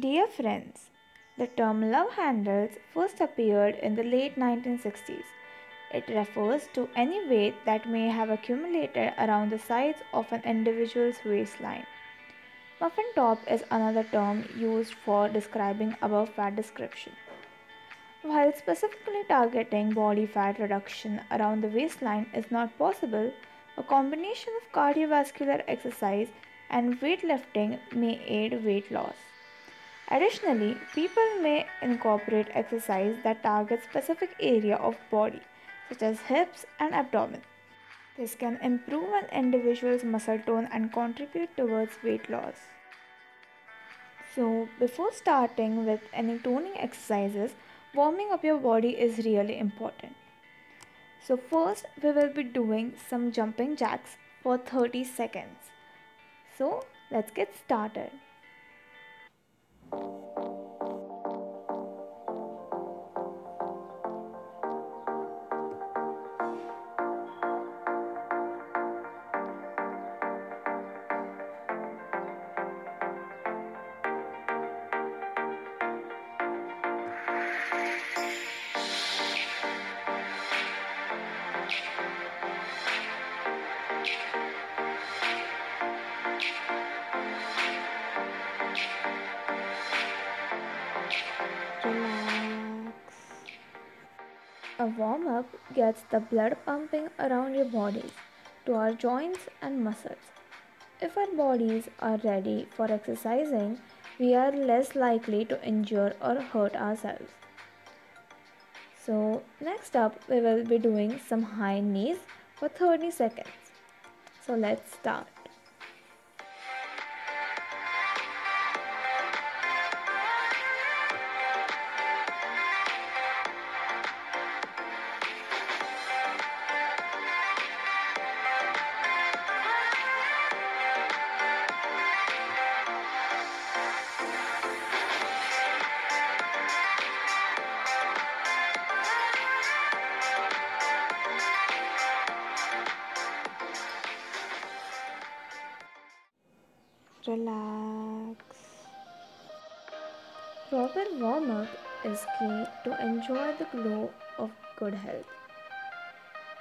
Dear friends, the term love handles first appeared in the late 1960s. It refers to any weight that may have accumulated around the sides of an individual's waistline. Muffin top is another term used for describing above fat description. While specifically targeting body fat reduction around the waistline is not possible, a combination of cardiovascular exercise and weightlifting may aid weight loss. Additionally, people may incorporate exercise that targets specific area of body such as hips and abdomen. This can improve an individual's muscle tone and contribute towards weight loss. So, before starting with any toning exercises, warming up your body is really important. So, first, we will be doing some jumping jacks for 30 seconds. So, let's get started. Relax. A warm up gets the blood pumping around your bodies to our joints and muscles. If our bodies are ready for exercising, we are less likely to injure or hurt ourselves. So, next up, we will be doing some high knees for 30 seconds. So, let's start. Relax. Proper warm up is key to enjoy the glow of good health.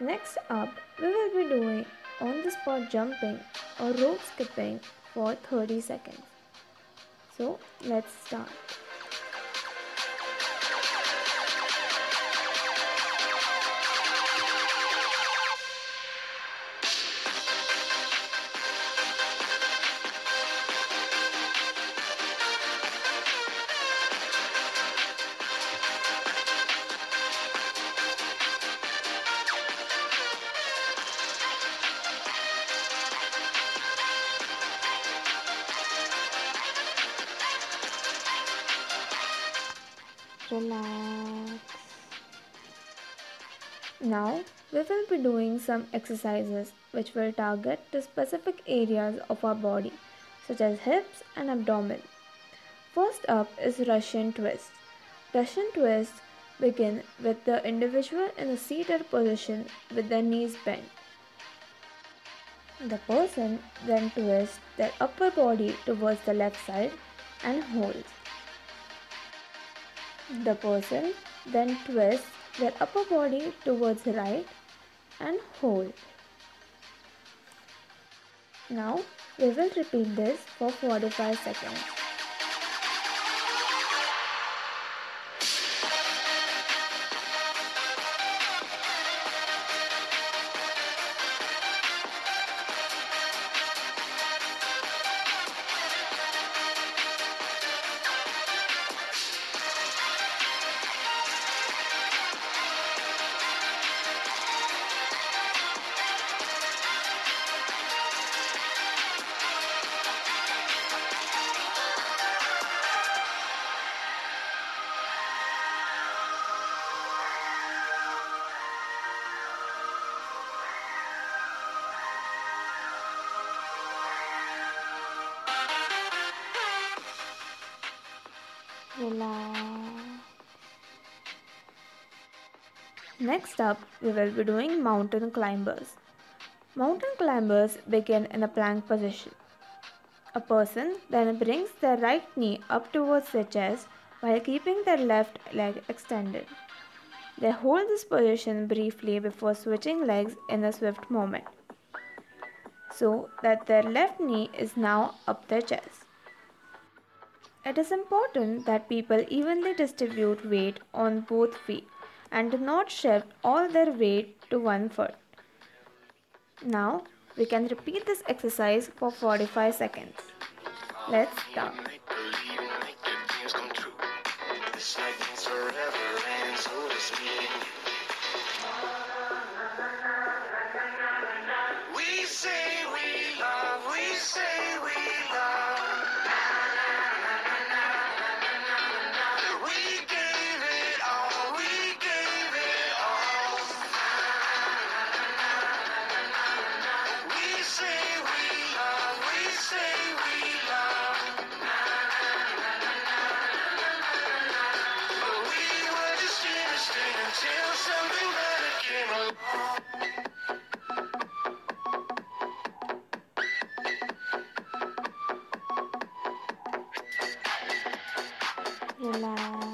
Next up, we will be doing on the spot jumping or rope skipping for 30 seconds. So, let's start. Relax. Now we will be doing some exercises which will target the specific areas of our body such as hips and abdomen. First up is Russian twist. Russian twists begin with the individual in a seated position with their knees bent. The person then twists their upper body towards the left side and holds. The person then twists their upper body towards right and hold. Now we will repeat this for 45 seconds. Next up, we will be doing mountain climbers. Mountain climbers begin in a plank position. A person then brings their right knee up towards their chest while keeping their left leg extended. They hold this position briefly before switching legs in a swift moment so that their left knee is now up their chest. It is important that people evenly distribute weight on both feet and do not shift all their weight to one foot. Now we can repeat this exercise for 45 seconds. Let's start. Relax.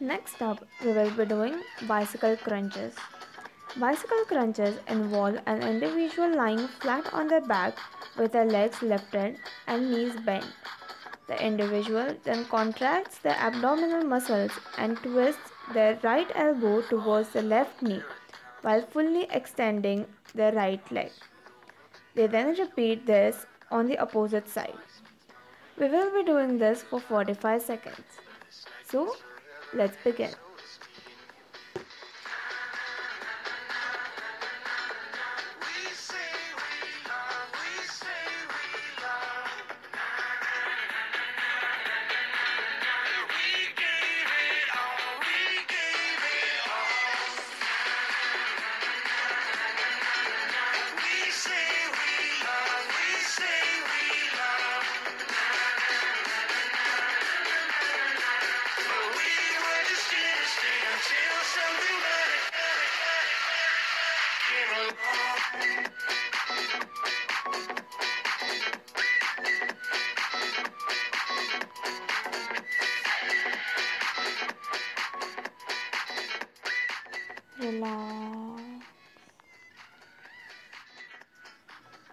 Next up, we will be doing bicycle crunches. Bicycle crunches involve an individual lying flat on their back with their legs lifted and knees bent. The individual then contracts their abdominal muscles and twists their right elbow towards the left knee while fully extending their right leg. They then repeat this on the opposite side. We will be doing this for 45 seconds. So, let's begin.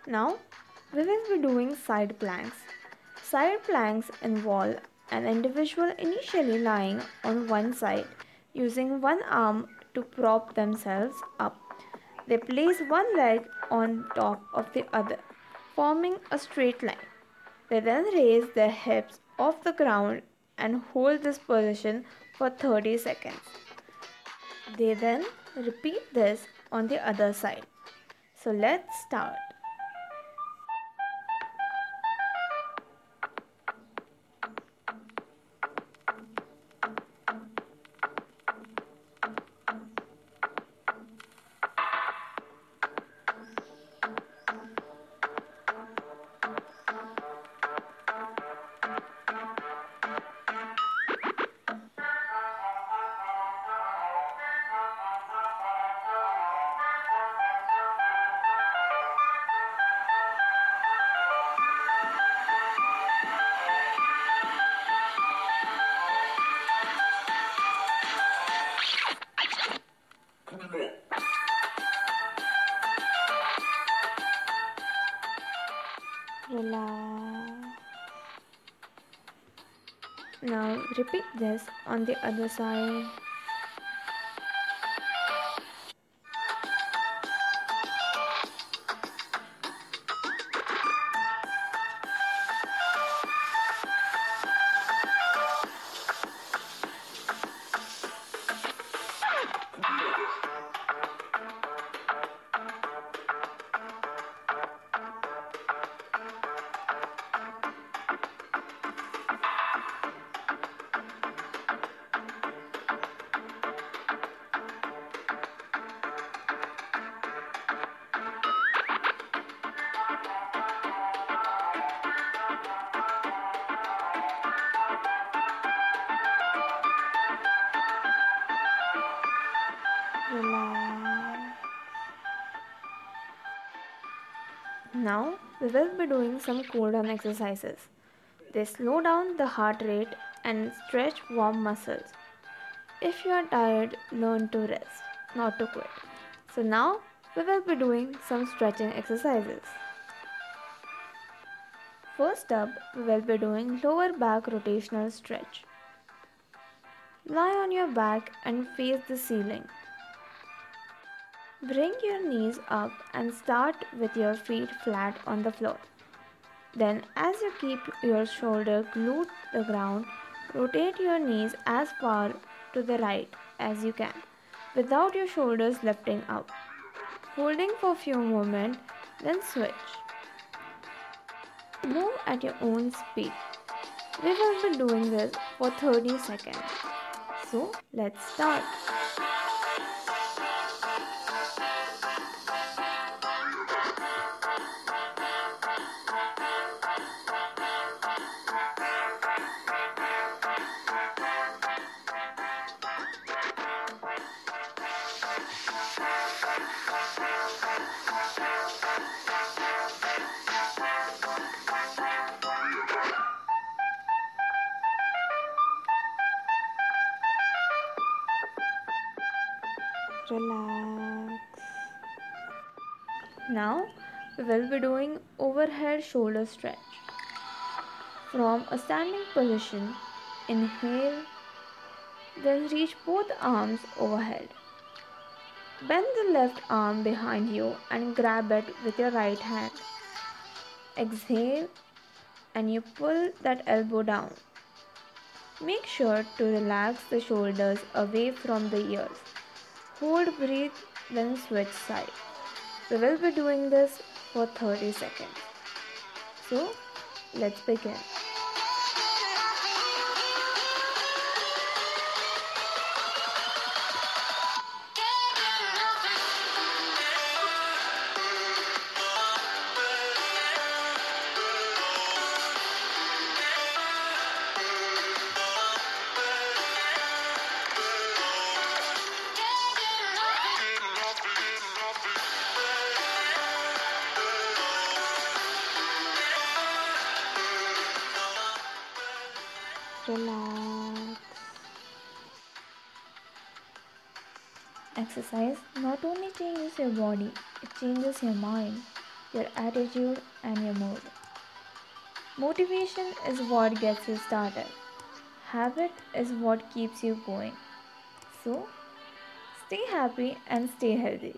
Now we will be doing side planks. Side planks involve an individual initially lying on one side using one arm to prop themselves up. They place one leg on top of the other, forming a straight line. They then raise their hips off the ground and hold this position for 30 seconds. They then repeat this on the other side. So let's start. Relax. Now repeat this on the other side. Now we will be doing some cool down exercises. They slow down the heart rate and stretch warm muscles. If you are tired, learn to rest, not to quit. So now we will be doing some stretching exercises. First up, we will be doing lower back rotational stretch. Lie on your back and face the ceiling. Bring your knees up and start with your feet flat on the floor. Then, as you keep your shoulder glued to the ground, rotate your knees as far to the right as you can without your shoulders lifting up. Holding for a few moments, then switch. Move at your own speed. We will be doing this for 30 seconds. So, let's start. Relax. Now we will be doing overhead shoulder stretch. From a standing position, inhale, then reach both arms overhead. Bend the left arm behind you and grab it with your right hand. Exhale and you pull that elbow down. Make sure to relax the shoulders away from the ears. Hold breathe, then switch side. We will be doing this for 30 seconds. So, let's begin. Relax. Exercise not only changes your body, it changes your mind, your attitude, and your mood. Motivation is what gets you started. Habit is what keeps you going. So, stay happy and stay healthy.